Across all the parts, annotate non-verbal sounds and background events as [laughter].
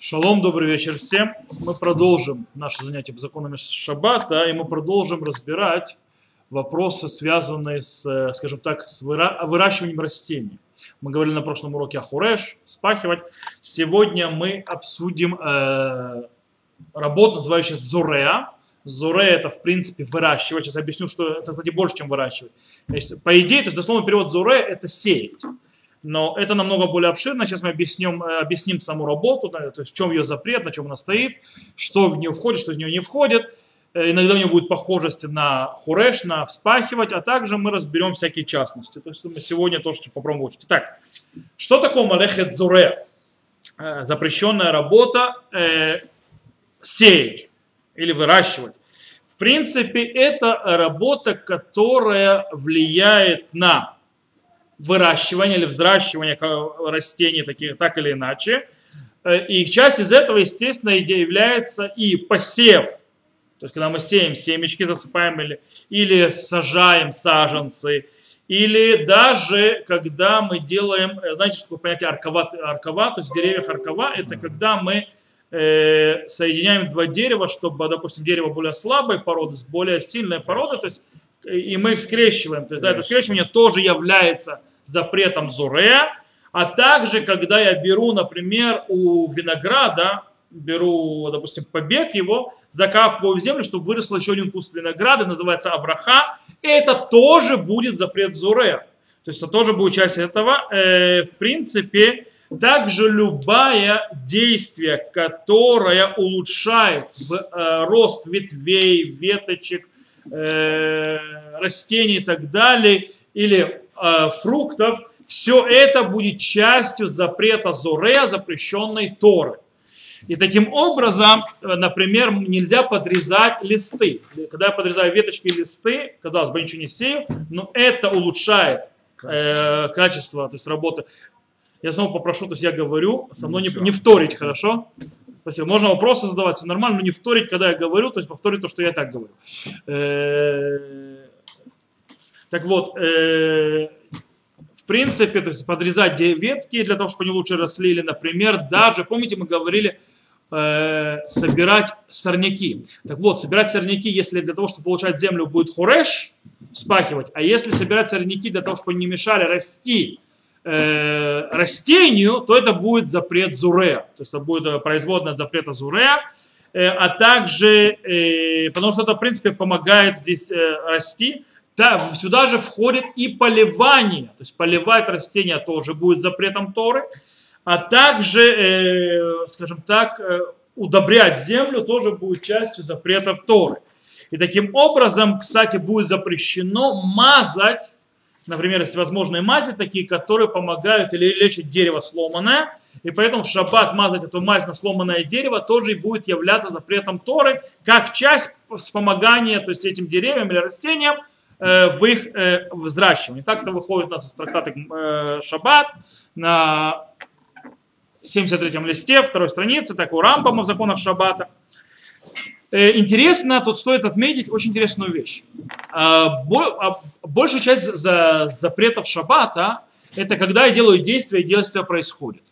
Шалом, добрый вечер всем. Мы продолжим наше занятие по законам Шаббата, и мы продолжим разбирать вопросы, связанные с, э, скажем так, с выра- выращиванием растений. Мы говорили на прошлом уроке о хуреш, спахивать. Сегодня мы обсудим э, работу, называющуюся зуреа. Зурея это, в принципе, выращивать. Сейчас объясню, что это, кстати, больше, чем выращивать. По идее, то есть дословно перевод зурея это сеять но это намного более обширно. Сейчас мы объясним, э, объясним саму работу, то есть в чем ее запрет, на чем она стоит, что в нее входит, что в нее не входит. Э, иногда у нее будет похожесть на хуреш, на вспахивать, а также мы разберем всякие частности. То есть мы сегодня тоже попробуем учить. Итак, что такое малехет зуре? Э, запрещенная работа э, сеять или выращивать. В принципе, это работа, которая влияет на выращивания или взращивания растений таких, так или иначе. Э, и часть из этого, естественно, является и посев. То есть, когда мы сеем семечки, засыпаем или, или сажаем саженцы, или даже когда мы делаем, э, знаете, что такое понятие аркова, аркова то есть в деревьях аркова, это когда мы э, соединяем два дерева, чтобы, допустим, дерево более слабой породы с более сильной породой, то есть и мы их скрещиваем. То есть да, это скрещивание тоже является запретом зуре, а также, когда я беру, например, у винограда, беру, допустим, побег его, закапываю в землю, чтобы вырос еще один куст винограда, называется авраха, это тоже будет запрет зуре. То есть это тоже будет часть этого. Э, в принципе, также любое действие, которое улучшает э, рост ветвей, веточек, э, растений и так далее, или э, фруктов, все это будет частью запрета Зорея, запрещенной Торы. И таким образом, э, например, нельзя подрезать листы. Когда я подрезаю веточки и листы, казалось бы, ничего не сею, но это улучшает э, качество, то есть работы. Я снова попрошу, то есть я говорю, со мной не, не вторить, хорошо? Спасибо. Можно вопросы задавать, все нормально, но не вторить, когда я говорю, то есть повторить то, что я так говорю. Э, так вот, э, в принципе, то есть подрезать ветки для того, чтобы они лучше росли, или, например, даже, помните, мы говорили, э, собирать сорняки. Так вот, собирать сорняки, если для того, чтобы получать землю, будет хуреш, спахивать, а если собирать сорняки для того, чтобы они не мешали расти э, растению, то это будет запрет зурея. То есть это будет производная от запрета зурея. Э, а также, э, потому что это, в принципе, помогает здесь э, расти. Да, сюда же входит и поливание. То есть поливать растения тоже будет запретом Торы. А также, э, скажем так, э, удобрять землю тоже будет частью запретов Торы. И таким образом, кстати, будет запрещено мазать, например, всевозможные мази, такие, которые помогают или лечат дерево сломанное. И поэтому в шаббат мазать эту мазь на сломанное дерево тоже будет являться запретом Торы, как часть вспомогания то есть этим деревьям или растениям Э, в их э, взращивании. Так это выходит у нас из трактата э, Шаббат на 73-м листе, второй странице, так у Рамбама в законах Шаббата. Интересно, тут стоит отметить очень интересную вещь. А, большая часть запретов Шаббата – это когда я делаю действия, и действия происходят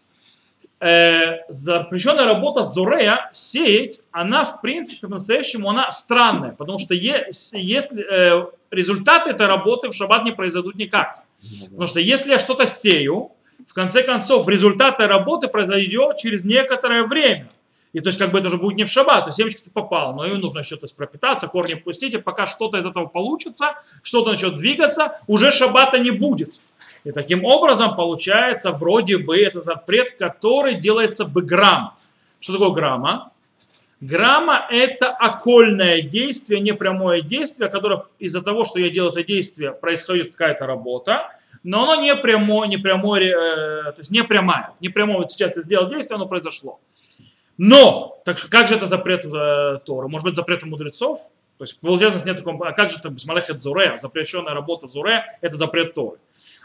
э, запрещенная работа Зорея, сеять, она в принципе по-настоящему она странная, потому что если, э, результаты этой работы в шаббат не произойдут никак. Потому что если я что-то сею, в конце концов результат этой работы произойдет через некоторое время. И то есть как бы это уже будет не в шаббат, то семечко ты попал, но ее нужно еще то есть, пропитаться, корни пустить, и пока что-то из этого получится, что-то начнет двигаться, уже шаббата не будет. И таким образом получается вроде бы это запрет, который делается бы грамм. Что такое грамма? Грамма это окольное действие, не прямое действие, которое из-за того, что я делаю это действие, происходит какая-то работа, но оно не прямое, не прямое, э, то есть не прямая, не прямое. Вот сейчас я сделал действие, оно произошло. Но, так как же это запрет э, Тора? Может быть, запрет мудрецов? То есть, получается, нет такого, а как же это Малехет Зуре, запрещенная работа Зуре, это запрет Торы.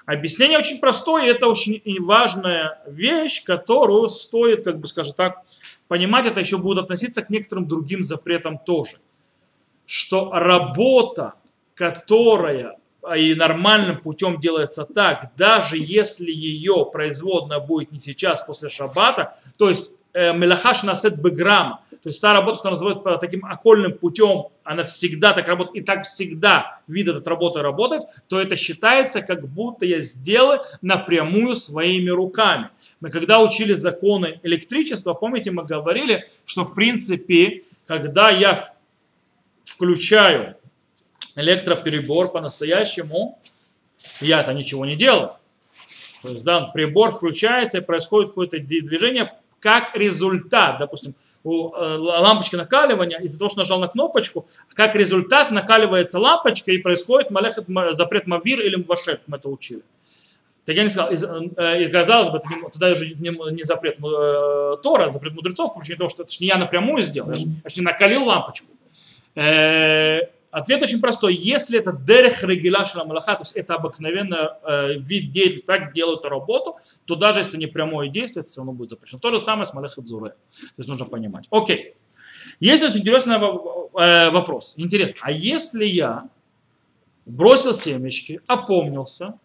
Объяснение очень простое, это очень важная вещь, которую стоит, как бы скажем так, понимать, это еще будет относиться к некоторым другим запретам тоже. Что работа, которая и нормальным путем делается так, даже если ее производная будет не сейчас, после шаббата, то есть мелахаш насет беграма. То есть та работа, которая называют таким окольным путем, она всегда так работает, и так всегда вид этой работы работает, то это считается, как будто я сделал напрямую своими руками. Мы когда учили законы электричества, помните, мы говорили, что в принципе, когда я включаю электроперебор по-настоящему, я-то ничего не делаю. То есть, да, прибор включается и происходит какое-то движение как результат, допустим, у э, лампочки накаливания, из-за того, что нажал на кнопочку, как результат накаливается лампочка и происходит малехет, запрет мавир или мвашет, мы это учили. Так я не сказал, э, казалось бы, тогда уже не, не запрет э, Тора, а запрет мудрецов, по того, что это не я напрямую сделал, я же не накалил лампочку. Ответ очень простой. Если это дерех региля малаха, то есть это обыкновенный э, вид деятельности, так делают работу, то даже если не прямое действие, это все равно будет запрещено. То же самое с малахат зуре. То есть нужно понимать. Окей. Есть здесь интересный э, вопрос. Интересно, а если я бросил семечки, опомнился,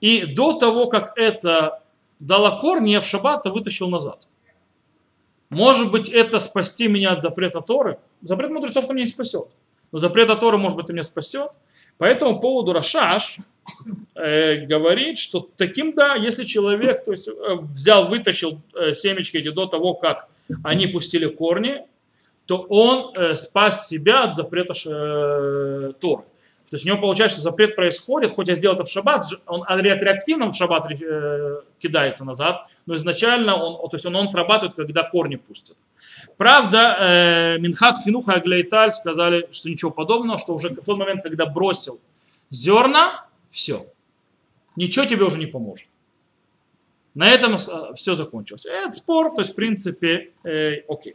и до того, как это дало корни, я в шаббат вытащил назад. Может быть, это спасти меня от запрета Торы? Запрет мудрецов там не спасет. Но запрет Торы, может быть, меня спасет. По этому поводу Рашаш э, говорит, что таким, да, если человек то есть, э, взял, вытащил э, семечки эти до того, как они пустили корни, то он э, спас себя от запрета э, Торы. То есть у него получается, что запрет происходит, хоть я сделал это в шаббат, он реактивно в шаббат э, кидается назад, но изначально он, то есть он, он срабатывает, когда корни пустят. Правда, э, Минхат Хинуха и Аглейталь сказали, что ничего подобного, что уже в тот момент, когда бросил зерна, все, ничего тебе уже не поможет. На этом э, все закончилось. Это спор, то есть в принципе, э, окей.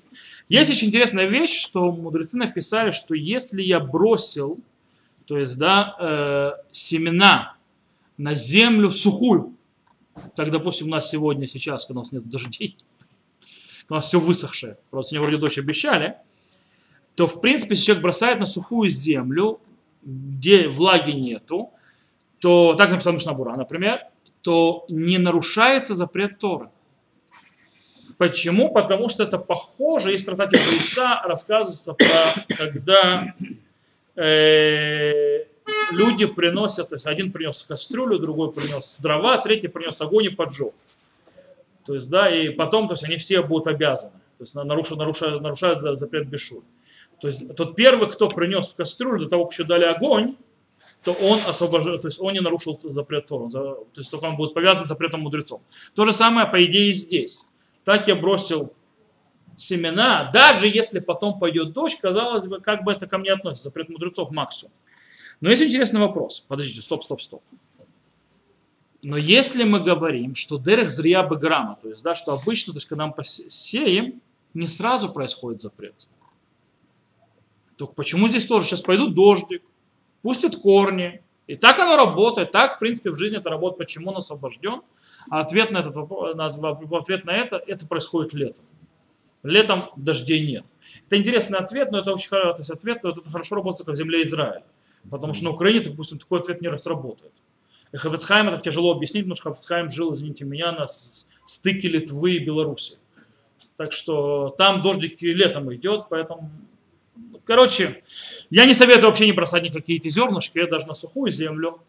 Есть очень интересная вещь, что мудрецы написали, что если я бросил то есть, да, э, семена на землю сухую, так, допустим, у нас сегодня, сейчас, когда у нас нет дождей, [laughs] у нас все высохшее, просто мне вроде дождь обещали, то, в принципе, если человек бросает на сухую землю, где влаги нету, то, так написано Мишнабура, например, то не нарушается запрет Торы. Почему? Потому что это похоже, есть в трактате Бойца рассказывается про, когда э, люди приносят, то есть один принес кастрюлю, другой принес дрова, третий принес огонь и поджег. То есть, да, и потом, то есть они все будут обязаны. То есть нарушают, нарушают, нарушают запрет Бешур. То есть тот первый, кто принес кастрюлю до того, как еще дали огонь, то он освобожден, то есть он не нарушил запрет Тору, то есть только он будет повязан запретом мудрецом. То же самое, по идее, и здесь. Так я бросил семена, даже если потом пойдет дождь, казалось бы, как бы это ко мне относится, запрет мудрецов максимум. Но есть интересный вопрос. Подождите, стоп, стоп, стоп. Но если мы говорим, что дерех зря бы грамма, то есть, да, что обычно, то есть, когда мы посеем, не сразу происходит запрет. То почему здесь тоже сейчас пойдут дождик, пустят корни, и так оно работает, так, в принципе, в жизни это работает, почему он освобожден, а ответ на, этот, ответ на это, это происходит летом. Летом дождей нет. Это интересный ответ, но это очень хороший ответ, но это хорошо работает только в земле Израиля. Потому что на Украине, допустим, такой ответ не сработает. И Хавецхайм это тяжело объяснить, потому что Хавецхайм жил, извините меня, на стыке Литвы и Беларуси. Так что там дождик летом идет, поэтому... Короче, я не советую вообще не бросать никакие эти зернышки, я даже на сухую землю.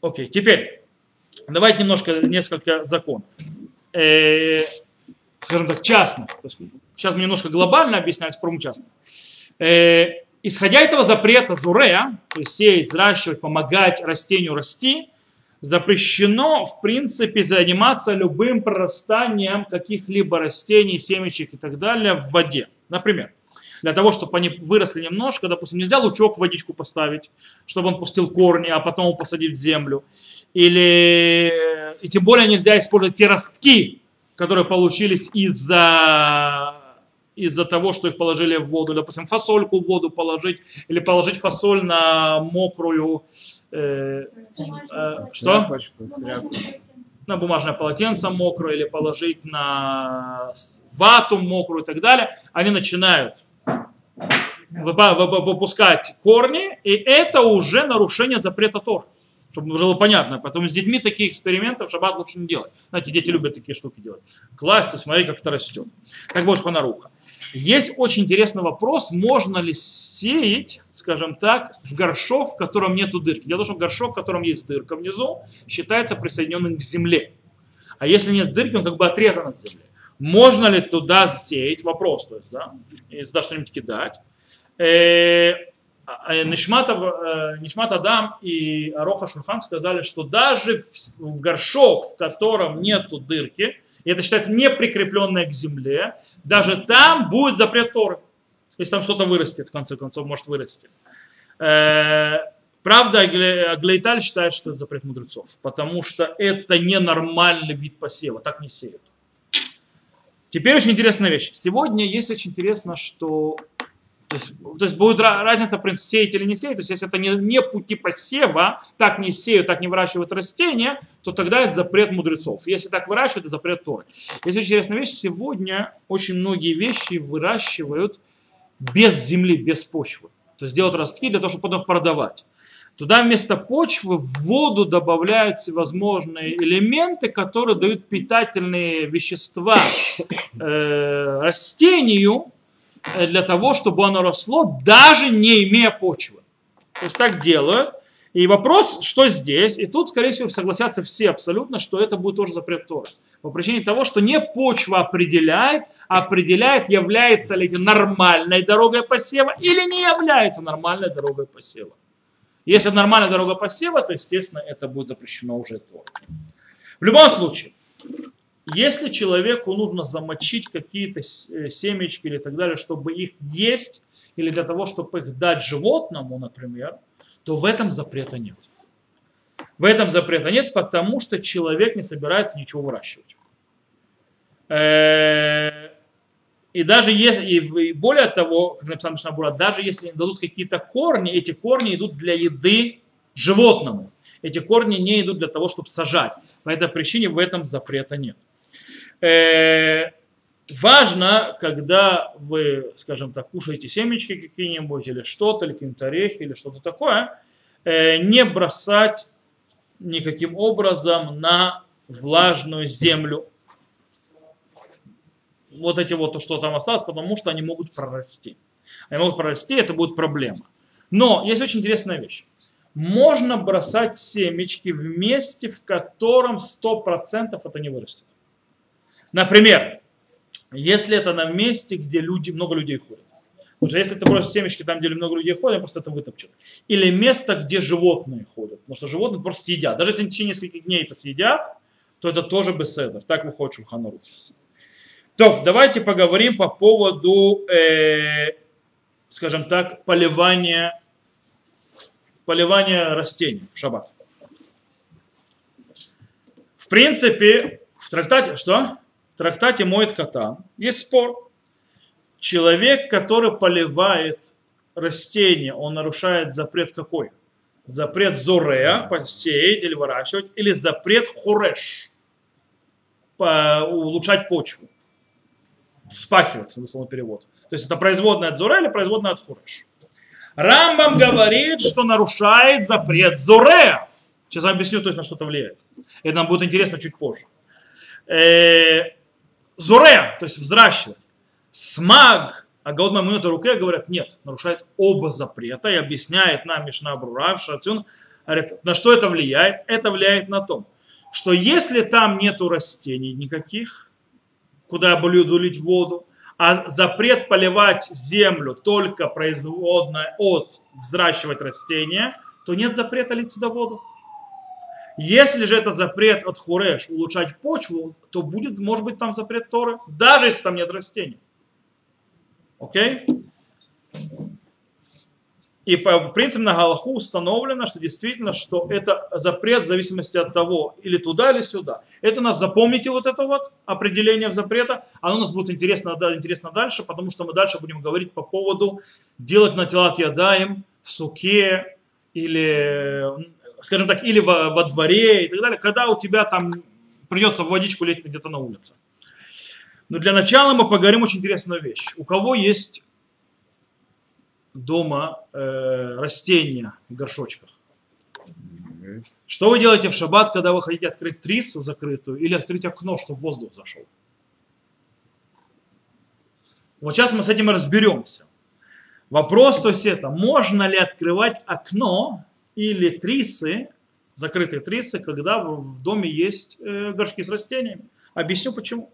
Окей, теперь давайте немножко, несколько законов. Э, скажем так, частных. Сейчас мы немножко глобально объясняем, про частных. Э, исходя этого запрета зурея, то есть сеять, взращивать, помогать растению расти, запрещено, в принципе, заниматься любым прорастанием каких-либо растений, семечек и так далее в воде. Например, для того, чтобы они выросли немножко, допустим, нельзя лучок в водичку поставить, чтобы он пустил корни, а потом его посадить в землю. Или, и тем более нельзя использовать те ростки, которые получились из-за из-за того, что их положили в воду. Допустим, фасольку в воду положить или положить фасоль на мокрую... Э, э, что? На бумажное полотенце мокрое или положить на вату мокрую и так далее. Они начинают выпускать корни, и это уже нарушение запрета Тор. Чтобы было понятно. Потом с детьми такие эксперименты в шаббат лучше не делать. Знаете, дети любят такие штуки делать. Класть и смотреть, как это растет. Как больше ханаруха. Есть очень интересный вопрос, можно ли сеять, скажем так, в горшок, в котором нету дырки. Дело в том, что горшок, в котором есть дырка внизу, считается присоединенным к земле. А если нет дырки, он как бы отрезан от земли. Можно ли туда сеять? Вопрос, то есть, да, и туда что-нибудь кидать. Э, а, э, Нишмат, э, Нишмат Адам и Ароха Шурхан сказали, что даже в горшок, в котором нету дырки, и это считается не прикрепленное к земле, даже там будет запрет Торы. Если там что-то вырастет, в конце концов, может вырасти. Правда, Аглейталь считает, что это запрет мудрецов, потому что это ненормальный вид посева, так не сеют. Теперь очень интересная вещь. Сегодня есть очень интересно, что то есть, то есть будет разница, в принципе, сеять или не сеять. То есть если это не, не пути посева, так не сеют, так не выращивают растения, то тогда это запрет мудрецов. Если так выращивают, это запрет Торы. Есть очень интересная вещь. Сегодня очень многие вещи выращивают без земли, без почвы. То есть делают ростки для того, чтобы потом продавать. Туда вместо почвы в воду добавляют всевозможные элементы, которые дают питательные вещества э, растению для того, чтобы оно росло, даже не имея почвы. То есть так делают. И вопрос, что здесь, и тут, скорее всего, согласятся все абсолютно, что это будет тоже запрет Тора. По причине того, что не почва определяет, а определяет, является ли это нормальной дорогой посева или не является нормальной дорогой посева. Если нормальная дорога посева, то, естественно, это будет запрещено уже то. В любом случае, если человеку нужно замочить какие-то э, семечки или так далее, чтобы их есть, или для того, чтобы их дать животному, например, то в этом запрета нет. В этом запрета нет, потому что человек не собирается ничего выращивать. Э, и даже если, и более того, как написал Мишнабура, даже если им дадут какие-то корни, эти корни идут для еды животному. Эти корни не идут для того, чтобы сажать. По этой причине в этом запрета нет. Э, важно, когда вы, скажем так, кушаете семечки какие-нибудь или что-то, или какие-нибудь орехи, или что-то такое, э, не бросать никаким образом на влажную землю вот эти вот, то, что там осталось, потому что они могут прорасти. Они могут прорасти, это будет проблема. Но есть очень интересная вещь. Можно бросать семечки в месте, в котором 100% это не вырастет. Например, если это на месте, где люди, много людей ходят. Потому что если ты бросишь семечки там, где много людей ходят, просто это вытопчут. Или место, где животные ходят. Потому что животные просто съедят. Даже если они в течение нескольких дней это съедят, то это тоже беседер. Так выходит Шулханарут. То, давайте поговорим по поводу, э, скажем так, поливания, поливания растений в шаббат. В принципе, в трактате, что? Трактате моет кота есть спор. Человек, который поливает растение, он нарушает запрет какой? Запрет зорея, посеять или выращивать, или запрет хуреш, улучшать почву вспахивать, дословно перевод. То есть это производная от Зуре или производная от Хуреш. Рамбам говорит, что нарушает запрет Зуре. Сейчас я объясню, то есть на что это влияет. Это нам будет интересно чуть позже. Зуре, то есть взращивать. Смаг, а Гаудма Минута Руке говорят, нет, нарушает оба запрета и объясняет нам Мишна Брура, Шацюн, говорит, на что это влияет? Это влияет на то, что если там нету растений никаких, куда буду лить воду, а запрет поливать землю только производная от взращивать растения, то нет запрета лить туда воду. Если же это запрет от хуреш улучшать почву, то будет, может быть, там запрет Торы, даже если там нет растений. Окей? И по принципу на Галаху установлено, что действительно, что это запрет в зависимости от того, или туда, или сюда. Это нас запомните вот это вот определение запрета. Оно нас будет интересно, интересно дальше, потому что мы дальше будем говорить по поводу делать на телат ядаем в суке или, скажем так, или во, во дворе и так далее, когда у тебя там придется водичку лить где-то на улице. Но для начала мы поговорим очень интересную вещь. У кого есть дома э, растения в горшочках. Что вы делаете в шаббат, когда вы хотите открыть трису закрытую или открыть окно, чтобы воздух зашел? Вот сейчас мы с этим разберемся. Вопрос, то есть это, можно ли открывать окно или трисы, закрытые трисы, когда в доме есть э, горшки с растениями. Объясню почему.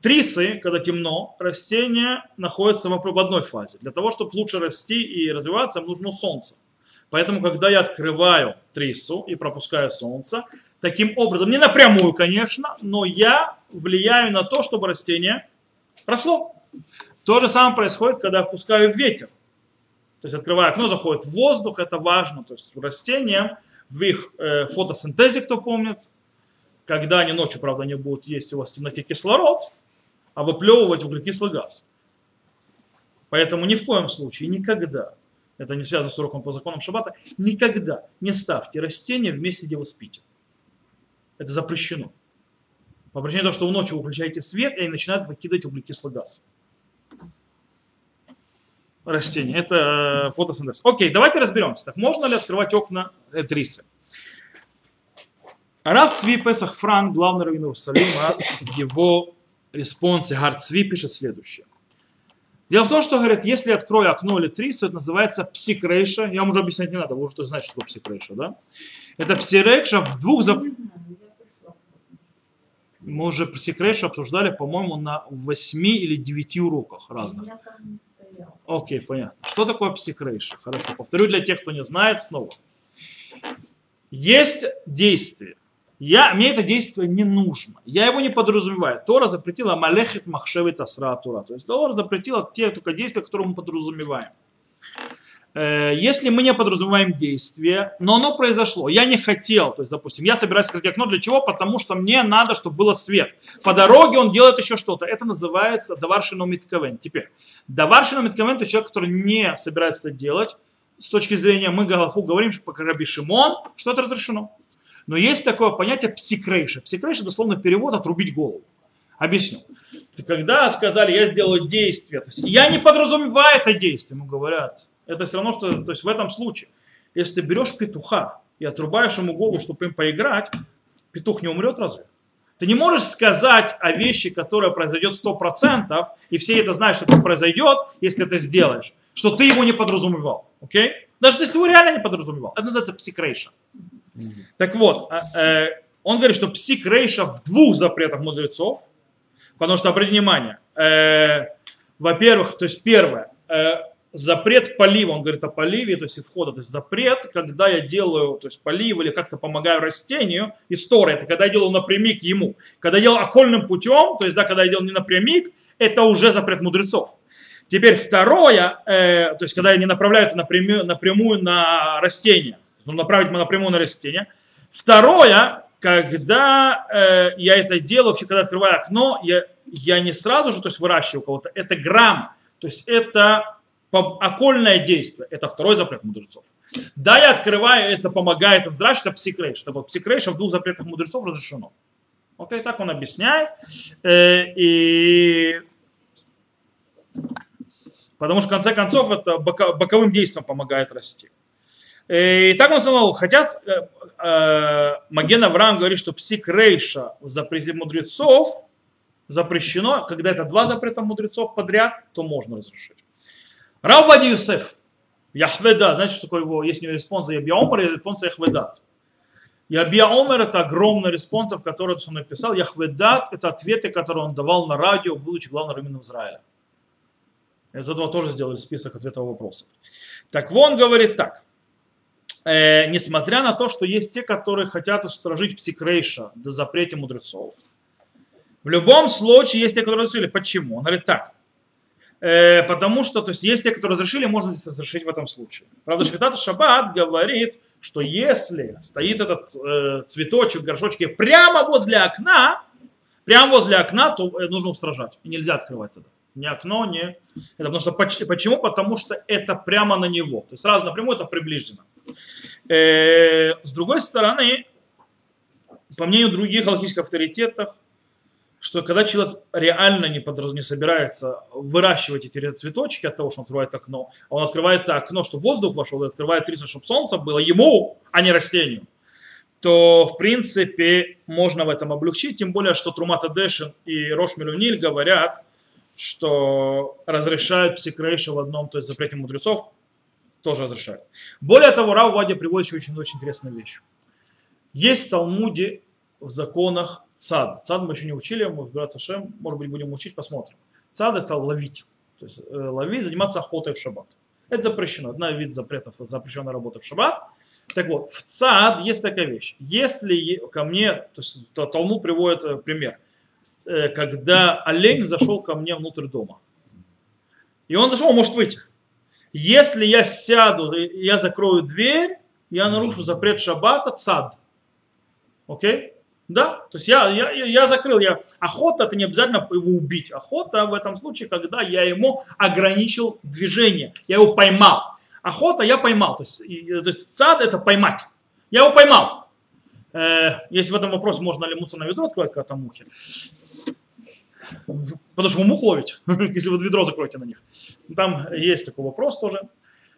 Трисы, когда темно, растения находятся в одной фазе. Для того, чтобы лучше расти и развиваться, им нужно солнце. Поэтому, когда я открываю трису и пропускаю солнце, таким образом, не напрямую, конечно, но я влияю на то, чтобы растение росло. То же самое происходит, когда я впускаю ветер. То есть открываю окно, заходит воздух, это важно. То есть растениям в их э, фотосинтезе, кто помнит, когда они ночью, правда, не будут есть у вас в темноте кислород, а выплевывать углекислый газ. Поэтому ни в коем случае, никогда, это не связано с уроком по законам Шаббата, никогда не ставьте растения в месте, где вы спите. Это запрещено. По причине того, что вы ночью выключаете свет, и они начинают выкидывать углекислый газ. Растения. Это э, фотосинтез. Окей, давайте разберемся. Так можно ли открывать окна Трисы? Рав Цви Песах Франк, главный раввин Иерусалима, в его респонсе Гарцви пишет следующее. Дело в том, что, говорят, если я открою окно или три, то это называется псикрейша. Я вам уже объяснять не надо, вы уже знаете, что такое псикрейша, да? Это псикрейша в двух... Зап... Мы уже псикрейшу обсуждали, по-моему, на 8 или 9 уроках разных. Окей, понятно. Что такое псикрейша? Хорошо, повторю для тех, кто не знает снова. Есть действие, я, мне это действие не нужно. Я его не подразумеваю. Тора запретила малехет махшевит асра тура. То есть Тора запретила те только действия, которые мы подразумеваем. Э, если мы не подразумеваем действие, но оно произошло, я не хотел, то есть, допустим, я собираюсь открыть окно, для чего? Потому что мне надо, чтобы было свет. По дороге он делает еще что-то. Это называется даваршино митковен. Теперь, даваршино митковен, это человек, который не собирается это делать, с точки зрения мы Галаху говорим, что по Раби Шимон, что это разрешено. Но есть такое понятие псикрейша. Псикрейша дословно перевод отрубить голову. Объясню. Когда сказали, я сделаю действие, то есть я не подразумеваю это действие, ему говорят, это все равно, что то есть в этом случае, если ты берешь петуха и отрубаешь ему голову, чтобы им поиграть, петух не умрет разве? Ты не можешь сказать о вещи, которая произойдет 100%, и все это знают, что это произойдет, если ты сделаешь, что ты его не подразумевал. Okay? Даже если его реально не подразумевал. Это называется псикрейша. Так вот, а, э, он говорит, что псик рейша в двух запретах мудрецов, потому что, обратите внимание, э, во-первых, то есть первое, э, запрет полива, он говорит о поливе, то есть входа, то есть запрет, когда я делаю, то есть полив или как-то помогаю растению, история, это когда я делаю напрямик ему. Когда я делаю окольным путем, то есть да, когда я делаю не напрямик, это уже запрет мудрецов. Теперь второе, э, то есть когда я не направляю это напрямую, напрямую на растение, но направить напрямую на растение. Второе, когда э, я это делаю, вообще, когда открываю окно, я, я не сразу же то есть, выращиваю кого-то, это грамм, то есть это окольное действие, это второй запрет мудрецов. Да, я открываю, это помогает взращивать, это псикрейш. Так вот, псикрейш в двух запретах мудрецов разрешено. Окей, так он объясняет. Э, и Потому что в конце концов это боковым действием помогает расти. Э, и так он сказал, хотя э, э, Маген Авраам говорит, что פסיק רישא в запрете мудрецов запрещено, когда это два запрета мудрецов подряд, то можно разрешить. Равбади Юсеф, Яхведа, знаете, что такое его, есть у него респонс Ябиа Омер и респонс Йехаве Даат. Ябиа Омер это огромный респонс, который он написал. Йехаве Даат это ответы, которые он давал на радио, будучи главным раввином Израиля. Из этого тоже сделали список ответов вопросов. Так он говорит так э, несмотря на то, что есть те, которые хотят устражить פסיק רישא до запрете мудрецов. В любом случае есть те, которые разрешили. Почему? Он говорит так. Э, потому что то есть, есть те, которые разрешили, можно разрешить в этом случае. Правда, Швитат Шаббат говорит, что если стоит этот э, цветочек в горшочке прямо возле окна, прямо возле окна, то э, нужно устражать. И нельзя открывать тогда. Ни окно, ни... Это потому что, почему? Потому что это прямо на него. То есть сразу напрямую это приближено. Э, с другой стороны, по мнению других галактических авторитетов, что когда человек реально не, подраз... не собирается выращивать эти цветочки от того, что он открывает окно, а он открывает это окно, чтобы воздух вошел, и открывает рисы, чтобы солнце было ему, а не растению, то, в принципе, можно в этом облегчить, тем более, что Трумата Дэшин и Рош Милюниль говорят, что разрешают псикрейша в одном, то есть запрете мудрецов, тоже разрешают. Более того, Рав Вадя приводит очень, очень интересную вещь. Есть в Талмуде в законах цад. Цад мы еще не учили, мы Шем, может быть, будем учить, посмотрим. Цад это ловить. То есть э, ловить, заниматься охотой в шаббат. Это запрещено. Одна вид запретов запрещенной работы в шаббат. Так вот, в ЦАД есть такая вещь. Если ко мне, то есть Талмуд приводит э, пример, э, когда олень зашел ко мне внутрь дома. И он зашел, он может выйти. Если я сяду, я закрою дверь, я нарушу запрет шаббата, цад. Окей? Да, то есть я, я, я закрыл, я, охота это не обязательно его убить. Охота в этом случае, когда я ему ограничил движение, я его поймал. Охота я поймал, то есть, и, то есть сад это поймать. Я его поймал. Э, если в этом вопросе можно ли мусорное ведро открывать когда-то мухи. Потому что вы мух [laughs] если вы ведро закроете на них. Там есть такой вопрос тоже.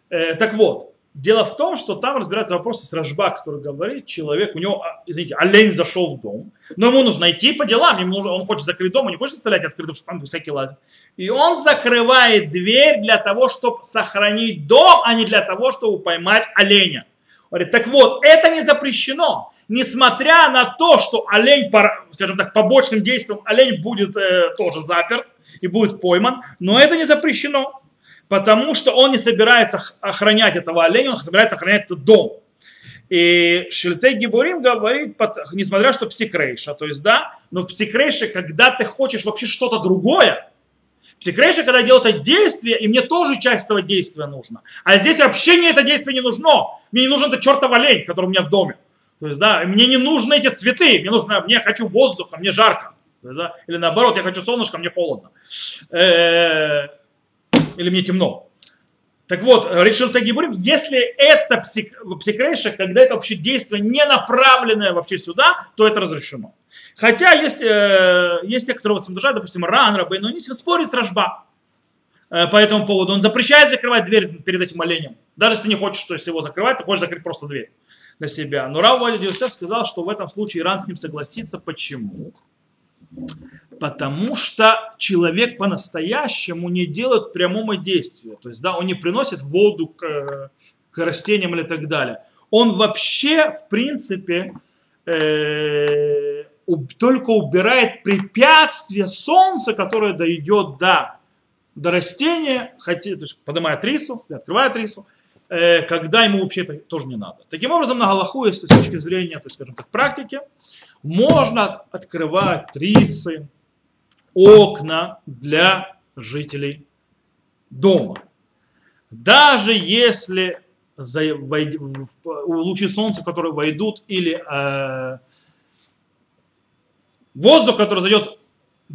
Э, так вот, Дело в том, что там разбирается вопрос с Рожба, который говорит, человек, у него, а, извините, олень зашел в дом, но ему нужно идти по делам, ему нужно, он хочет закрыть дом, он не хочет оставлять открытым, что там всякие лазят. И он закрывает дверь для того, чтобы сохранить дом, а не для того, чтобы поймать оленя. Говорит, так вот, это не запрещено. Несмотря на то, что олень, скажем так, побочным действием олень будет э, тоже заперт и будет пойман, но это не запрещено потому что он не собирается охранять этого оленя, он собирается охранять этот дом. И Шильтей Гибурим говорит, несмотря что псикрейша, то есть, да, но в псикрейше, когда ты хочешь вообще что-то другое, псикрейша, когда делает это действие, и мне тоже часть этого действия нужно. А здесь вообще мне это действие не нужно. Мне не нужен этот чертов олень, который у меня в доме. То есть, да, мне не нужны эти цветы, мне нужно, мне хочу воздуха, мне жарко. Да? Или наоборот, я хочу солнышко, мне холодно. Э, или мне темно. Так вот, решил Тагибурим, если это псих, психрейша, когда это вообще действие не направленное вообще сюда, то это разрешено. Хотя есть, э, есть те, которые вот самодержат, допустим, Ран, Рабейн, но они спорят с Рожба э, по этому поводу. Он запрещает закрывать дверь перед этим оленем. Даже если ты не хочешь то есть, его закрывать, ты хочешь закрыть просто дверь для себя. Но Рав Валя сказал, что в этом случае Иран с ним согласится. Почему? Потому что человек по-настоящему не делает прямого действия. То есть, да, он не приносит воду к, к растениям или так далее. Он вообще, в принципе, э, только убирает препятствие солнца, которое дойдет до, до растения, хотя, то есть поднимает рису, открывает рису, э, когда ему вообще это тоже не надо. Таким образом, на Галаху, если с точки зрения, то есть, скажем так, практики, можно открывать рисы, окна для жителей дома. Даже если лучи солнца, которые войдут, или э, воздух, который зайдет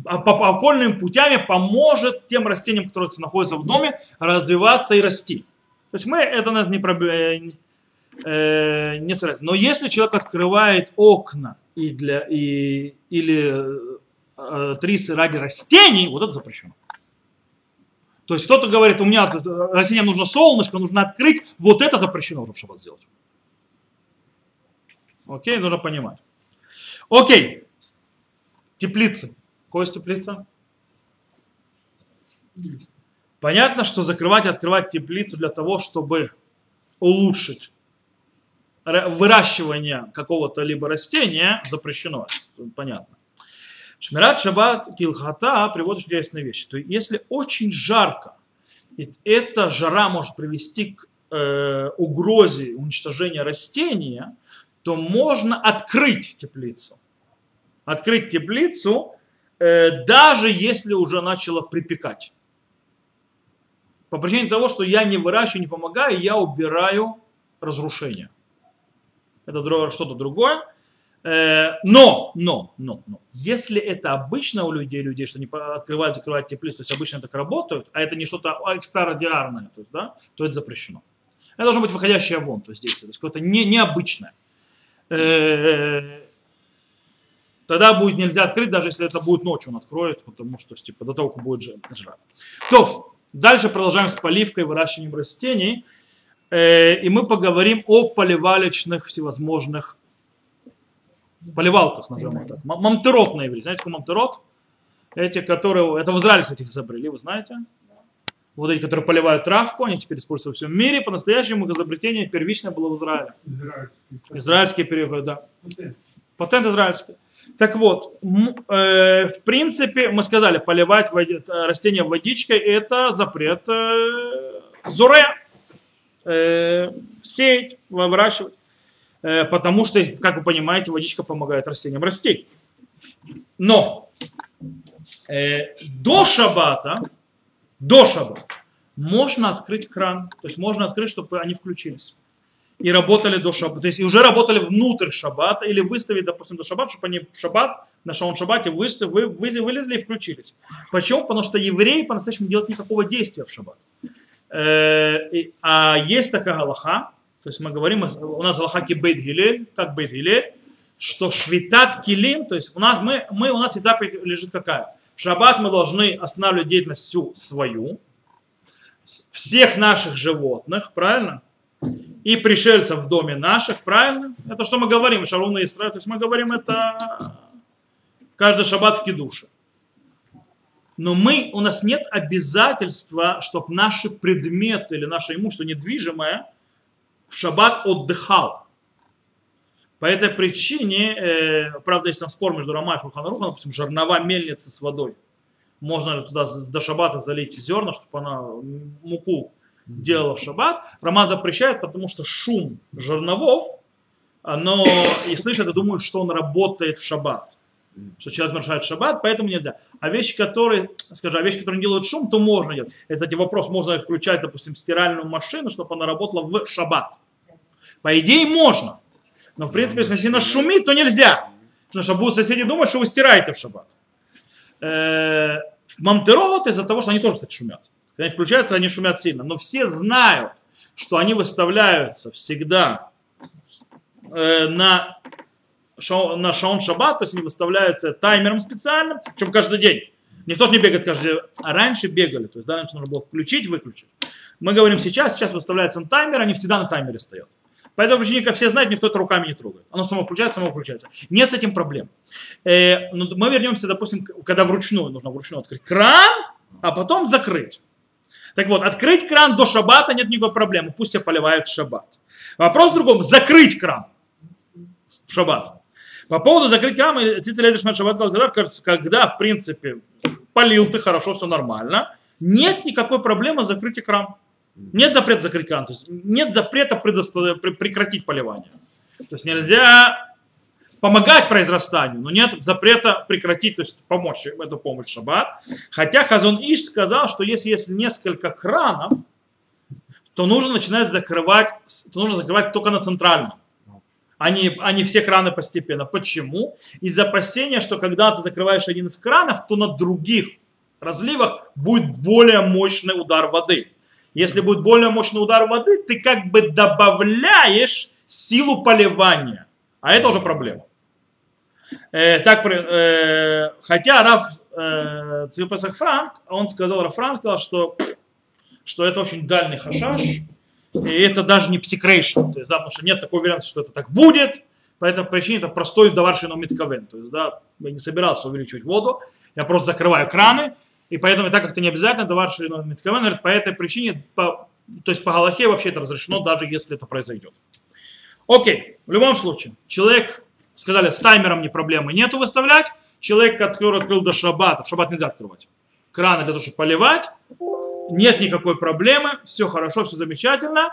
по окольным путями, поможет тем растениям, которые находятся в доме, развиваться и расти. То есть мы это не, проблема, э, не стараемся. Но если человек открывает окна и для, и, или э, трисы ради растений, вот это запрещено. То есть кто-то говорит, у меня растениям нужно солнышко, нужно открыть, вот это запрещено уже в сделать. Окей, нужно понимать. Окей, теплицы. Какое теплица? Понятно, что закрывать и открывать теплицу для того, чтобы улучшить выращивание какого-то либо растения запрещено. Понятно. Шмират Шаббат Килхата приводит интересные вещи. То есть, если очень жарко, и эта жара может привести к э, угрозе уничтожения растения, то можно открыть теплицу. Открыть теплицу, э, даже если уже начало припекать. По причине того, что я не выращиваю, не помогаю, я убираю разрушение. Это что-то другое. Э, но, но, но, но, если это обычно у людей, людей, что они открывают, закрывают теплицу, то есть обычно так работают, а это не что-то экстраординарное, то есть, да, то это запрещено. Это должно быть выходящее вон, то есть действие, то есть какое-то не, необычное. Э, Тогда будет нельзя открыть, даже если это будет ночью он откроет, потому что типа, до того, как будет жара. То, дальше продолжаем с поливкой, выращиванием растений. Э, и мы поговорим о поливалечных всевозможных поливалках, назовем их так. Мамтерот на иврите. Знаете, какой мамтерот? Эти, которые, это в Израиле, кстати, изобрели, вы знаете? Вот эти, которые поливают травку, они теперь используются во всем мире. По-настоящему их изобретение первичное было в Израиле. Израильский. Израильский перевод, да. Патент. Патент израильский. Так вот, э, в принципе, мы сказали, поливать води, растения водичкой это запрет э, зуре, э, сеять, выращивать. Э, потому что, как вы понимаете, водичка помогает растениям расти. Но э, до шабата, до шабата можно открыть кран, то есть можно открыть, чтобы они включились и работали до шаббата, то есть и уже работали внутрь шаббата, или выставить, допустим, до шаббата, чтобы они в шаббат, на шаун шаббате вы, вы, вы, вылезли и включились. Почему? Потому что евреи по-настоящему делают никакого действия в шаббат. Э, а есть такая галаха, то есть мы говорим, у нас галаха кибейт как бейт что швитат килим, то есть у нас, мы, мы, у нас и заповедь лежит какая? В шаббат мы должны останавливать деятельность всю свою, всех наших животных, правильно? и пришельцев в доме наших, правильно? Это что мы говорим, Шарун и Исраиль, то есть мы говорим это каждый шаббат в кидуше. Но мы, у нас нет обязательства, чтобы наши предметы или наше имущество недвижимое в шаббат отдыхал. По этой причине, э, правда, есть там спор между Рамай и Шуханарухом, допустим, жернова мельницы с водой. Можно ли туда до шаббата залить зерна, чтобы она муку делала в шаббат. Рама запрещает, потому что шум жерновов, но и слышат и думают, что он работает в шаббат. Что человек нарушает шаббат, поэтому нельзя. А вещи, которые, скажем, а вещи, которые не делают шум, то можно делать. И, кстати, вопрос, можно включать, допустим, стиральную машину, чтобы она работала в шаббат. По идее, можно. Но, в принципе, если она шумит, то нельзя. Потому что будут соседи думать, что вы стираете в шаббат. Э, Мамтерот из-за того, что они тоже, кстати, шумят. Когда они включаются, они шумят сильно. Но все знают, что они выставляются всегда э, на, на шаун шаббат, то есть они выставляются таймером специальным, причем каждый день. Никто же не бегает каждый день. А раньше бегали, то есть да, раньше нужно было включить, выключить. Мы говорим сейчас, сейчас выставляется на таймер, они всегда на таймере стоят. Поэтому как все знают, никто это руками не трогает. Оно само включается, само включается. Нет с этим проблем. Э, но мы вернемся, допустим, когда вручную, нужно вручную открыть кран, а потом закрыть. Так вот, открыть кран до шаббата нет никакой проблемы, пусть все поливают в шаббат. Вопрос в другом, закрыть кран в шаббат. По поводу закрыть Шаббат когда, в принципе, полил ты хорошо, все нормально, нет никакой проблемы закрыть кран. Нет запрета закрыть кран, то есть нет запрета прекратить поливание. То есть нельзя помогать произрастанию, но нет запрета прекратить, то есть помочь эту помощь шаббат. Хотя Хазон Иш сказал, что если есть несколько кранов, то нужно начинать закрывать, то нужно закрывать только на центральном, а не все краны постепенно. Почему? Из-за опасения, что когда ты закрываешь один из кранов, то на других разливах будет более мощный удар воды. Если будет более мощный удар воды, ты как бы добавляешь силу поливания. А это уже проблема. Э, так, э, хотя Раф э, Цвипасах Франк, он сказал, Раф Франк сказал, что, что это очень дальний хашаш, и это даже не псикрейшн, то есть, да, потому что нет такой уверенности, что это так будет, по этой причине это простой даваршин митковен, то есть, да, я не собирался увеличивать воду, я просто закрываю краны, и поэтому, так как это не обязательно, даваршин митковен, по этой причине, по, то есть по Галахе вообще это разрешено, даже если это произойдет. Окей, в любом случае, человек сказали, с таймером не проблемы нету выставлять. Человек, который открыл до шаббата, в шаббат нельзя открывать. Краны для того, чтобы поливать, нет никакой проблемы, все хорошо, все замечательно.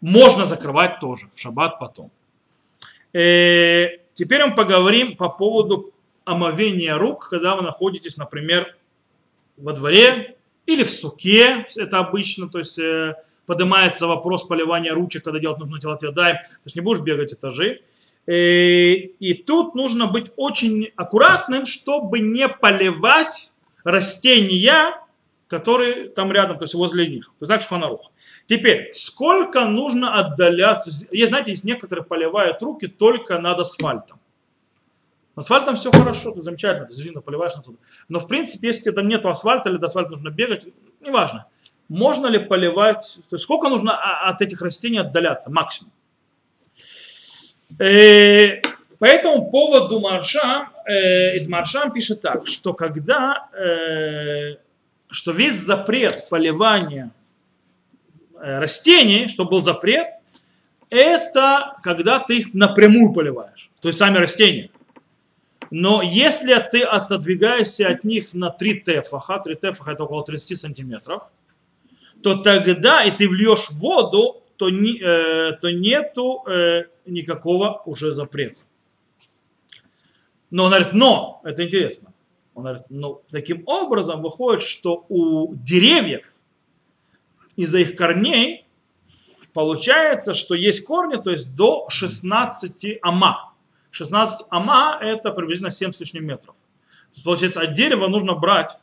Можно закрывать тоже в шаббат потом. И э, теперь мы поговорим по поводу омовения рук, когда вы находитесь, например, во дворе или в суке, это обычно, то есть э, поднимается вопрос поливания ручек, когда делать нужно делать ядаем, то есть не будешь бегать этажи. Э, и тут нужно быть очень аккуратным, чтобы не поливать растения, которые там рядом, то есть возле них. То так шханарух. Теперь, сколько нужно отдаляться? Есть, знаете, есть некоторые поливают руки только над асфальтом. Асфальтом все хорошо, ты замечательно, ты зелено поливаешь отсюда. Но в принципе, если там нет асфальта или до асфальта нужно бегать, неважно. Можно ли поливать, то есть сколько нужно от этих растений отдаляться, максимум. Э, по этому поводу Маршам, э, из Маршам пишет так, что когда, э, что весь запрет поливания э, растений, что был запрет, это когда ты их напрямую поливаешь, то есть сами растения. Но если ты отодвигаешься от них на 3 тефаха, 3 тефаха это около 30 сантиметров, то тогда и ты вльешь воду, то, не, э, то нету э, никакого уже запрета. Но он говорит, но, это интересно. Он говорит, ну, таким образом выходит, что у деревьев из-за их корней получается, что есть корни, то есть до 16 ама. 16 ама это приблизительно 7 с лишним метров. То есть, получается, от дерева нужно брать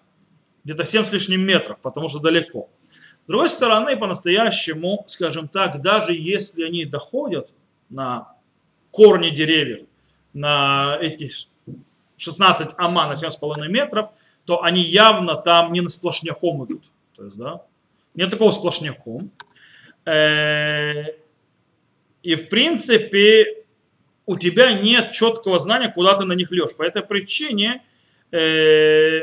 где-то 7 с лишним метров, потому что далеко. С другой стороны, по-настоящему, скажем так, даже если они доходят на корни деревьев, на эти 16 ама на 7,5 метров, то они явно там не на сплошняком идут. То есть, да, нет такого сплошняком. Э, и в принципе у тебя нет четкого знания, куда ты на них лешь. По этой причине э,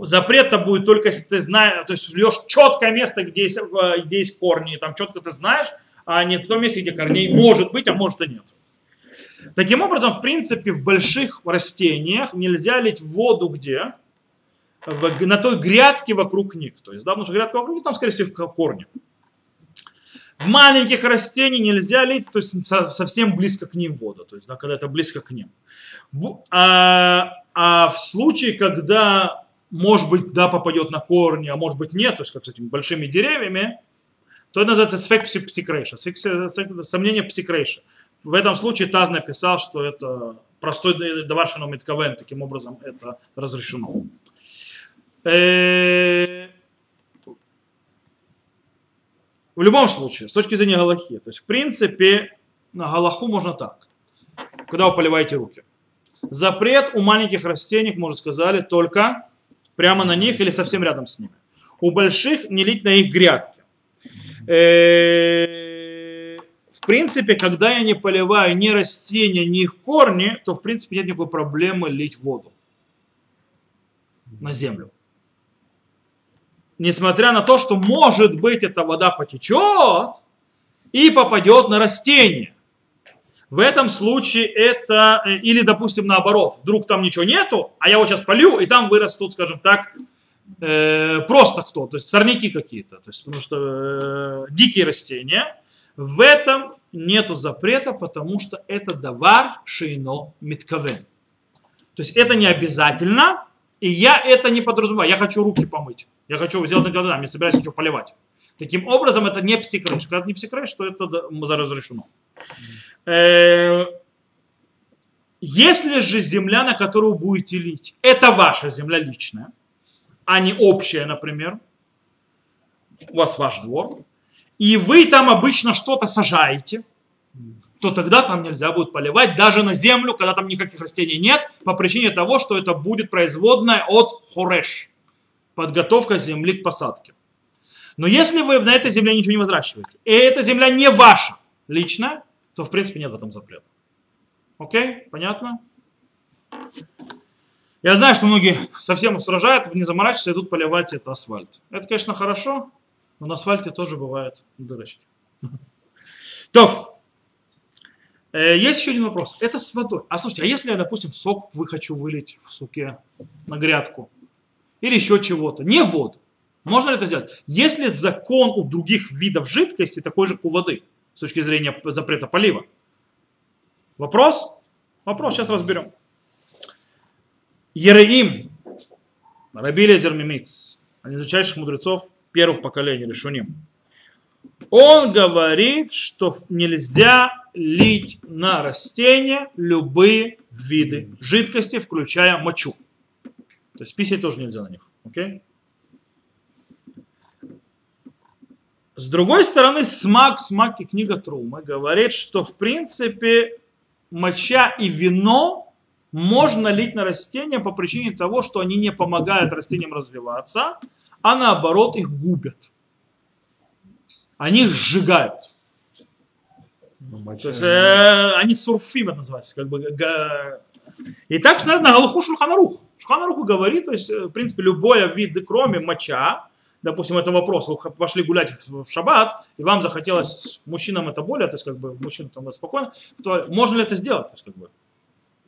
запрет-то будет только если ты знаешь, то есть льешь четкое место, где есть, э, где есть корни, там четко ты знаешь, а не в том месте, где корней может быть, а может и нет. Таким образом, в принципе, в больших растениях нельзя лить воду где? На той грядке вокруг них. То есть, да, потому что грядка вокруг них, там, скорее всего, корни. В маленьких растениях нельзя лить, то есть совсем близко к ним воду, то есть да, когда это близко к ним. А, а в случае, когда, может быть, да, попадет на корни, а может быть нет, то есть как с этими большими деревьями, то это называется сфек псикрейша, сомнение псикрейша. В этом случае Таз написал, что это простой даваршину митковен, таким образом это разрешено. Э, в любом случае, с точки зрения Галахи, то есть в принципе на Галаху можно так, когда вы поливаете руки. Запрет у маленьких растений, мы уже сказали, только прямо на них или совсем рядом с ними. У больших не лить на их грядки. В принципе, когда я не поливаю ни растения, ни их корни, то в принципе нет никакой проблемы лить воду на землю. Несмотря на то, что может быть эта вода потечет и попадет на растение. В этом случае это, э, или допустим наоборот, вдруг там ничего нету, а я вот сейчас полю, и там вырастут, скажем так, э, просто кто, то есть сорняки какие-то, то есть потому что э, дикие растения, в этом нету запрета, потому что это давар шейно миткавен. То есть это не обязательно, и я это не подразумеваю. Я хочу руки помыть. Я хочу сделать на я собираюсь ничего поливать. Таким образом, это не פסיק רישא. Когда это не פסיק רישא, то это разрешено. Э, если же земля, на которую будете лить, это ваша земля личная, а не общая, например, у вас ваш двор, и вы там обычно что-то сажаете, то тогда там нельзя будет поливать даже на землю, когда там никаких растений нет, по причине того, что это будет производная от חורש, подготовка земли к посадке. Но если вы на этой земле ничего не возращиваете, и эта земля не ваша личная, то в принципе нет в этом запрета. Окей? Понятно? Я знаю, что многие совсем устражают, не заморачиваются, идут поливать это асфальт. Это, конечно, хорошо, но на асфальте тоже бывают дырочки. [laughs] То, э, есть еще один вопрос. Это с водой. А слушайте, а если я, допустим, сок вы хочу вылить в суке на грядку? Или еще чего-то? Не воду. Можно ли это сделать? Если закон у других видов жидкости такой же, как у воды, с точки зрения запрета полива? Вопрос? Вопрос, сейчас разберем. Ереим, Рабилезер Зермимиц, один из изучающих мудрецов, первых поколений решуним. Он говорит, что нельзя лить на растения любые виды жидкости, включая мочу. То есть писать тоже нельзя на них. Okay? С другой стороны, смак, смак и книга Трума говорит, что в принципе моча и вино можно лить на растения по причине того, что они не помогают растениям развиваться, а наоборот их губят. Они их сжигают. Ну, То есть э, они сурфим это называется. Как бы, га- И так, что на Галуху Шульханарух. Шульханарух говорит, то есть, э, в принципе, любой вид, кроме моча, допустим, это вопрос, вы пошли гулять в в шаббат, и вам захотелось, мужчинам это более, то есть, как бы, мужчинам там спокойно, то можно ли это сделать, то есть, как бы,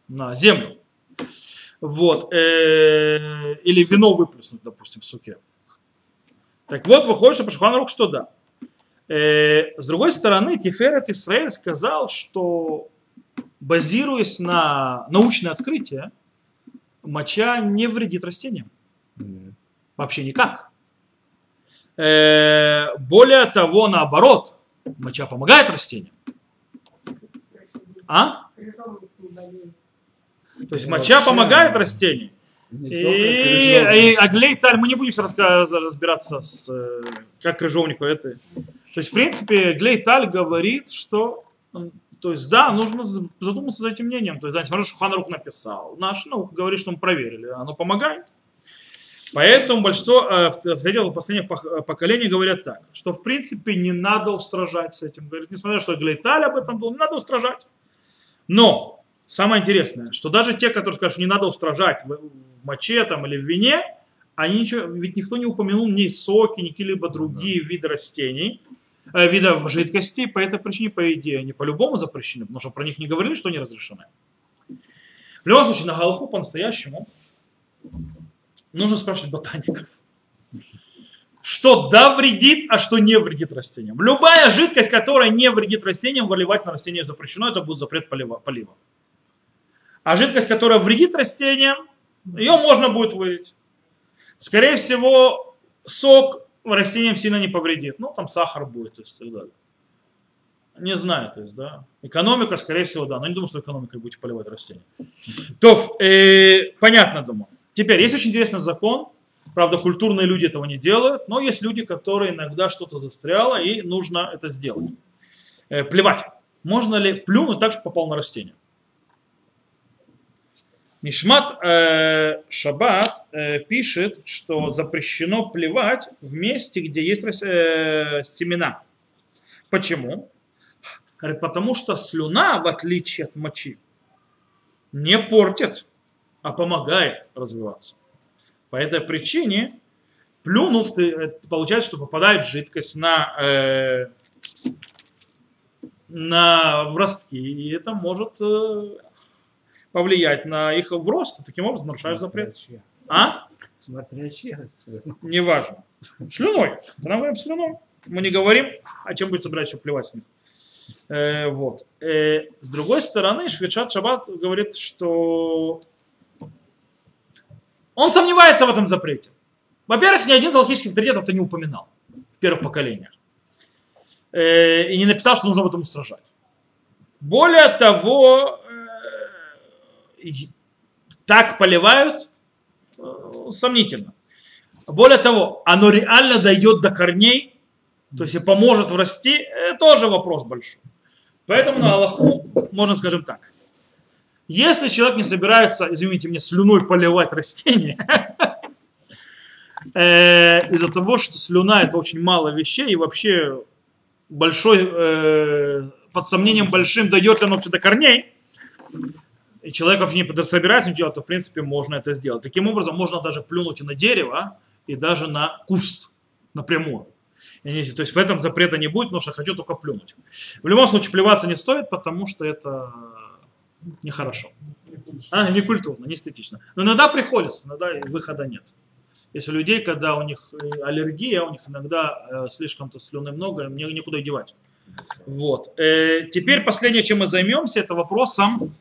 на землю? Вот. э, Или вино выплеснуть, допустим, в суке. Так вот, выходит, что по Шульханарух что да. Э, С другой стороны, Тиферет Исраэль сказал, что базируясь на научное открытие, моча не вредит растениям. Мгм. Вообще никак. Э, Более того, наоборот, моча помогает растениям. А? То есть моча помогает растениям. И, и Аглей Таль, мы не будем сейчас разбираться, с, э, как крыжовнику это. То есть, в принципе, Глей Таль говорит, что, то есть, да, нужно задуматься за этим мнением. То есть, да, несмотря на то, что Ханрух написал, наш наука говорит, что мы проверили, оно помогает. Поэтому большинство э, в- авторитетов последних поколений говорят так, что в принципе не надо устражать с этим. Говорит, несмотря на то, что Глейталь об этом думал, не надо устражать. Но самое интересное, что даже те, которые скажут, что не надо устражать в моче там, или в вине, они ничего, ведь никто не упомянул ни соки, ни какие-либо другие виды растений, э, видов жидкостей, по этой причине, по идее, они по-любому запрещены, потому что про них не говорили, что они разрешены. В любом случае, на Галаху по-настоящему нужно спрашивать ботаников. Что да вредит, а что не вредит растениям. Любая жидкость, которая не вредит растениям, выливать на растения запрещено, это будет запрет полива. полива. А жидкость, которая вредит растениям, ее можно будет вылить. Скорее всего, сок растениям сильно не повредит. Ну, там сахар будет, то есть, так далее. Не знаю, то есть, да. Экономика, скорее всего, да. Но не думаю, что экономикой будете поливать растения. То, э, понятно, думаю. Теперь, есть очень интересный закон. Правда, культурные люди этого не делают, но есть люди, которые иногда что-то застряло, и нужно это сделать. Э, плевать. Можно ли плюнуть так, чтобы попал на растение? Мишмат э, Шаббат э, пишет, что запрещено плевать в месте, где есть э, семена. Почему? Потому что слюна, в отличие от мочи, не портит, а помогает развиваться. По этой причине, плюнув, ты, э, получается, что попадает жидкость на, э, на в ростки, и это может э, повлиять на их в рост, таким образом нарушаешь запрет. А? Смотря чья. Неважно. Слюной. Говорим слюной, мы не говорим, о чем будет собирать еще плевать с них. Э, вот. Э, с другой стороны, Швидшат Шаббат говорит, что он сомневается в этом запрете. Во-первых, ни один из логических авторитетов это не упоминал в первых поколениях. Э, и не написал, что нужно об этом устражать. Более того, так поливают, э, сомнительно. Более того, оно реально дойдет до корней, то есть и поможет врасти, э, тоже вопрос большой. Поэтому на Аллаху можно, скажем так, если человек не собирается, извините меня, слюной поливать растения, [laughs] э, из-за того, что слюна это очень мало вещей и вообще большой, под сомнением большим, дойдет ли оно вообще до корней, и человек вообще не собирается ничего делать, то в принципе можно это сделать. Таким образом, можно даже плюнуть и на дерево, и даже на куст напрямую. И То есть в этом запрета не будет, потому что хочу только плюнуть. В любом случае плеваться не стоит, потому что это нехорошо. А, не культурно, не эстетично. Но иногда приходится, иногда и выхода нет. Есть у людей, когда у них э, аллергия, у них иногда э, слишком-то слюны много, им не- некуда девать. Вот. Э, теперь последнее, чем мы займемся, это вопросом,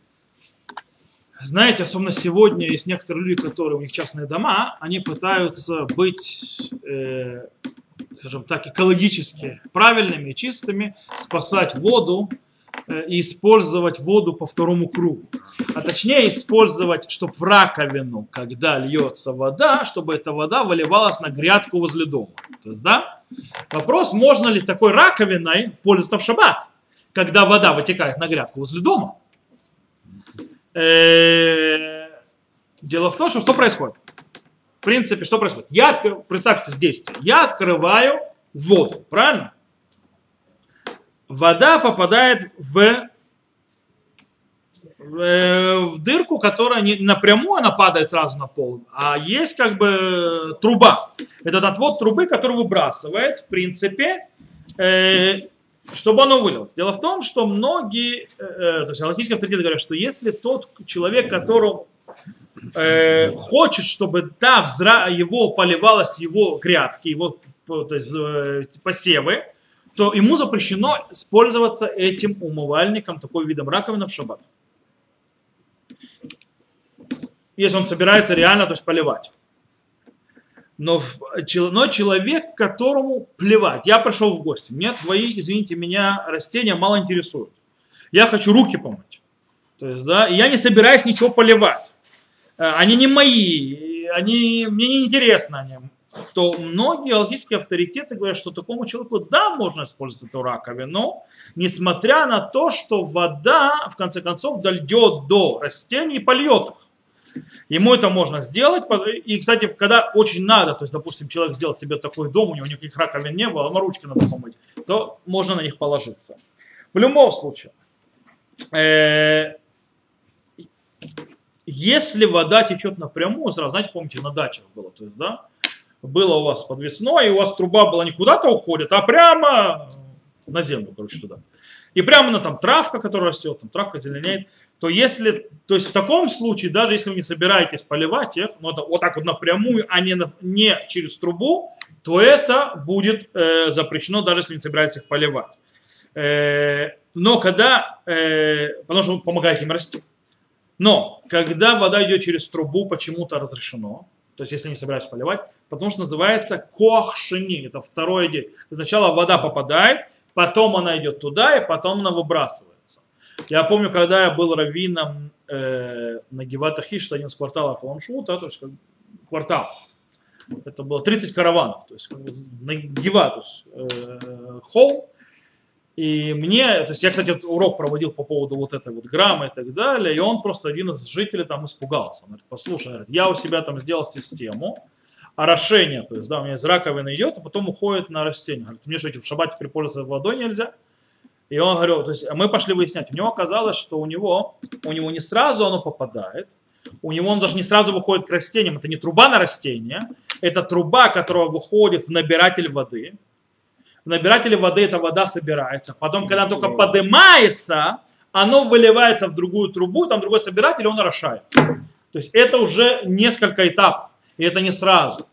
знаете, особенно сегодня есть некоторые люди, которые у них частные дома, они пытаются быть, э, скажем так, экологически правильными и чистыми, спасать воду э, и использовать воду по второму кругу. А точнее использовать, чтобы в раковину, когда льется вода, чтобы эта вода выливалась на грядку возле дома. То есть, да? Вопрос, можно ли такой раковиной пользоваться в шаббат, когда вода вытекает на грядку возле дома. Э, Дело в том, что что происходит? В принципе, что происходит? Я, представьте здесь, я открываю воду, правильно? Вода попадает в, в, э, в дырку, которая не напрямую она падает сразу на пол, а есть как бы труба. Этот отвод трубы, который выбрасывает, в принципе, э, чтобы оно вылилось. Дело в том, что многие, э, э, то есть галактические авторитеты говорят, что если тот человек, которому э, хочет, чтобы да, взра, его поливалось его грядки, его то есть, э, посевы, то ему запрещено использоваться этим умывальником, такой видом раковины в шаббат. Если он собирается реально то есть, поливать. Но, но человек, которому плевать. Я пришел в гости. Мне твои, извините меня, растения мало интересуют. Я хочу руки помыть. То есть, да, я не собираюсь ничего поливать. Э, Они не мои, они, мне не интересно они. То многие алхимические авторитеты говорят, что такому человеку, да, можно использовать эту раковину, несмотря на то, что вода, в конце концов, дойдет до растений и польет их. Ему это можно сделать. И, кстати, когда очень надо, то есть, допустим, человек сделал себе такой дом, у него никаких раковин не было, но ручки надо помыть, то можно на них положиться. В любом случае, э, если вода течет напрямую, сразу, знаете, помните, на дачах было, то есть, да, было у вас подвесное, и у вас труба была не куда-то уходит, а прямо на землю, короче, туда. И прямо на там травка, которая растет, там травка зеленеет, то если, то есть в таком случае, даже если вы не собираетесь поливать их, ну, это вот так вот напрямую, а не, не через трубу, то это будет э, запрещено, даже если вы не собираетесь их поливать. Э, но когда, э, потому что вы помогаете им расти. Но когда вода идет через трубу, почему-то разрешено. То есть, если не собираешься поливать, потому что называется кохшини. Это второе действие. Сначала вода попадает, потом она идет туда, и потом она выбрасывается. Я помню, когда я был раввином э, на Геватахиш, что один из кварталов Ламшута, то есть как квартал. Это было 30 караванов, то есть как бы на Гева, то есть э, холм. И мне, то есть я, кстати, урок проводил по поводу вот этой вот граммы и так далее, и он просто один из жителей там испугался. Он говорит, послушай, я у себя там сделал систему, орошение, то есть, да, у меня из раковины идет, а потом уходит на растение. Говорит, мне что, эти в шабате теперь пользоваться водой нельзя? И он говорил, то есть мы пошли выяснять, у него оказалось, что у него, у него не сразу оно попадает, у него он даже не сразу выходит к растениям, это не труба на растение, это труба, которая выходит в набиратель воды, в набирателе воды эта вода собирается. Потом, когда только поднимается, оно выливается в другую трубу, там другой собиратель, и он орошает. То есть это уже несколько этапов, и это не сразу.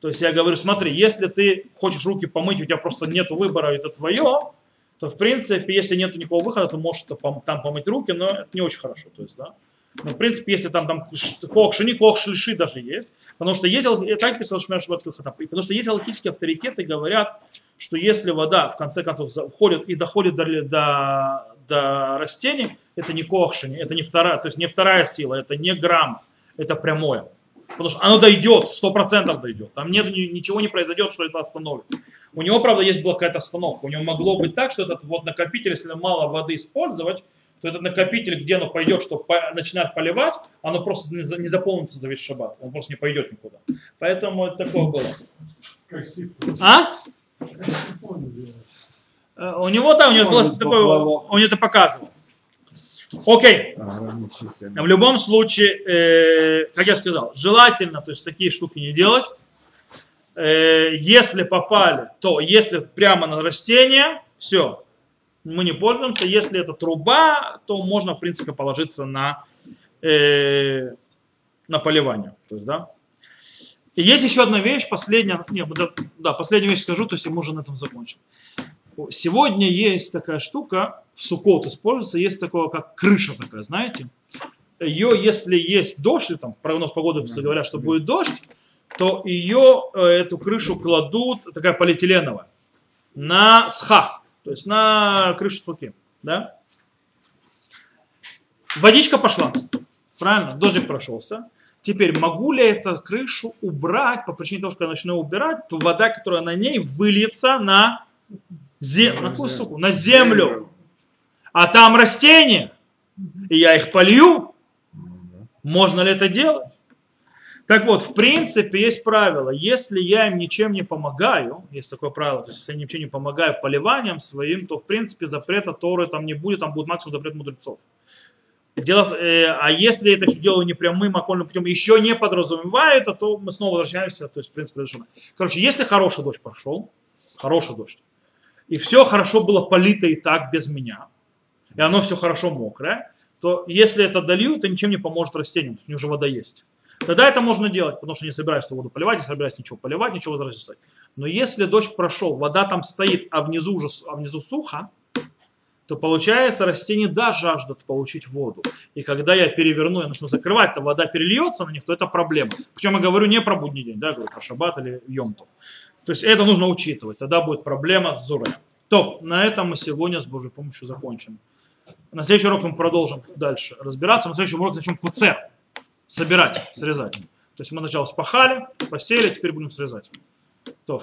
То есть я говорю, смотри, если ты хочешь руки помыть, у тебя просто нет выбора, это твое, то в принципе, если нет никакого выхода, ты можешь там помыть руки, но это не очень хорошо. То есть, да. Но, в принципе, если там, там кох шини, кох шлиши даже есть, потому что есть, так писал Шмер потому что есть алхимические авторитеты, говорят, что если вода, в конце концов, уходит и доходит до, до, до растений, это не кох шини, это не вторая, то есть не вторая сила, это не грамм, это прямое. Потому что оно дойдет, сто процентов дойдет. Там нет, ни- ничего не произойдет, что это остановит. У него, правда, есть была какая-то остановка. У него могло быть так, что этот вот накопитель, если мало воды использовать, то этот накопитель, где оно пойдет, чтобы по- начинать поливать, оно просто не, за- не заполнится за весь шаббат. Он просто не пойдет никуда. Поэтому это такое было. А? Э, У него, да, у него было такое, он это показывал. Окей. А, чисто. В любом случае, э, как я сказал, желательно, то есть такие штуки не делать. Э, если попали, то если прямо на растение, все, мы не пользуемся. Если это труба, то можно, в принципе, положиться на, э, на поливание. То есть, да. И есть еще одна вещь, последняя, не, да, да, последнюю вещь скажу, то есть мы уже на этом закончим. Сегодня есть такая штука, в Суккот используется, есть такое, как крыша такая, знаете. Ее, если есть дождь, там прогноз погоды говорят, что будет дождь, то ее, э, эту крышу кладут, такая полиэтиленовая, на схах, то есть на крышу суки. Да? Водичка пошла, правильно, дождик прошелся. Теперь могу ли эту крышу убрать по причине того, что я начну убирать, то вода, которая на ней, выльется на, зе- на, какую суку? на землю. А там растение. и я их полью, можно ли это делать? Так вот, в принципе, есть правило. Если я им ничем не помогаю, есть такое правило, то есть если я ничем не помогаю поливанием своим, то, в принципе, запрета Торы там не будет, там будет максимум запрет мудрецов. Дело, э, а если это еще делаю непрямым окольным путем, еще не подразумевая это, то мы снова возвращаемся, то есть, в принципе, решено. Короче, если хороший дождь прошел, хороший дождь, и все хорошо было полито и так без меня, и оно все хорошо мокрое, то если это долью, это ничем не поможет растениям, то у них уже вода есть. Тогда это можно делать, потому что не собираюсь эту воду поливать, не собираюсь ничего поливать, ничего возвращать. Но если дождь прошел, вода там стоит, а внизу уже а внизу сухо, то получается растения да жаждут получить воду. И когда я переверну, я начну закрывать, то вода перельется на них, то это проблема. Причем я говорю не про будний день, да, я говорю про шаббат или йомтов. То есть это нужно учитывать, тогда будет проблема с зурой. То, на этом мы сегодня с Божьей помощью закончим. На следующий урок мы продолжим дальше разбираться. На следующем уроке начнем куцер. Собирать, срезать. То есть мы сначала спахали, посеяли, теперь будем срезать. То,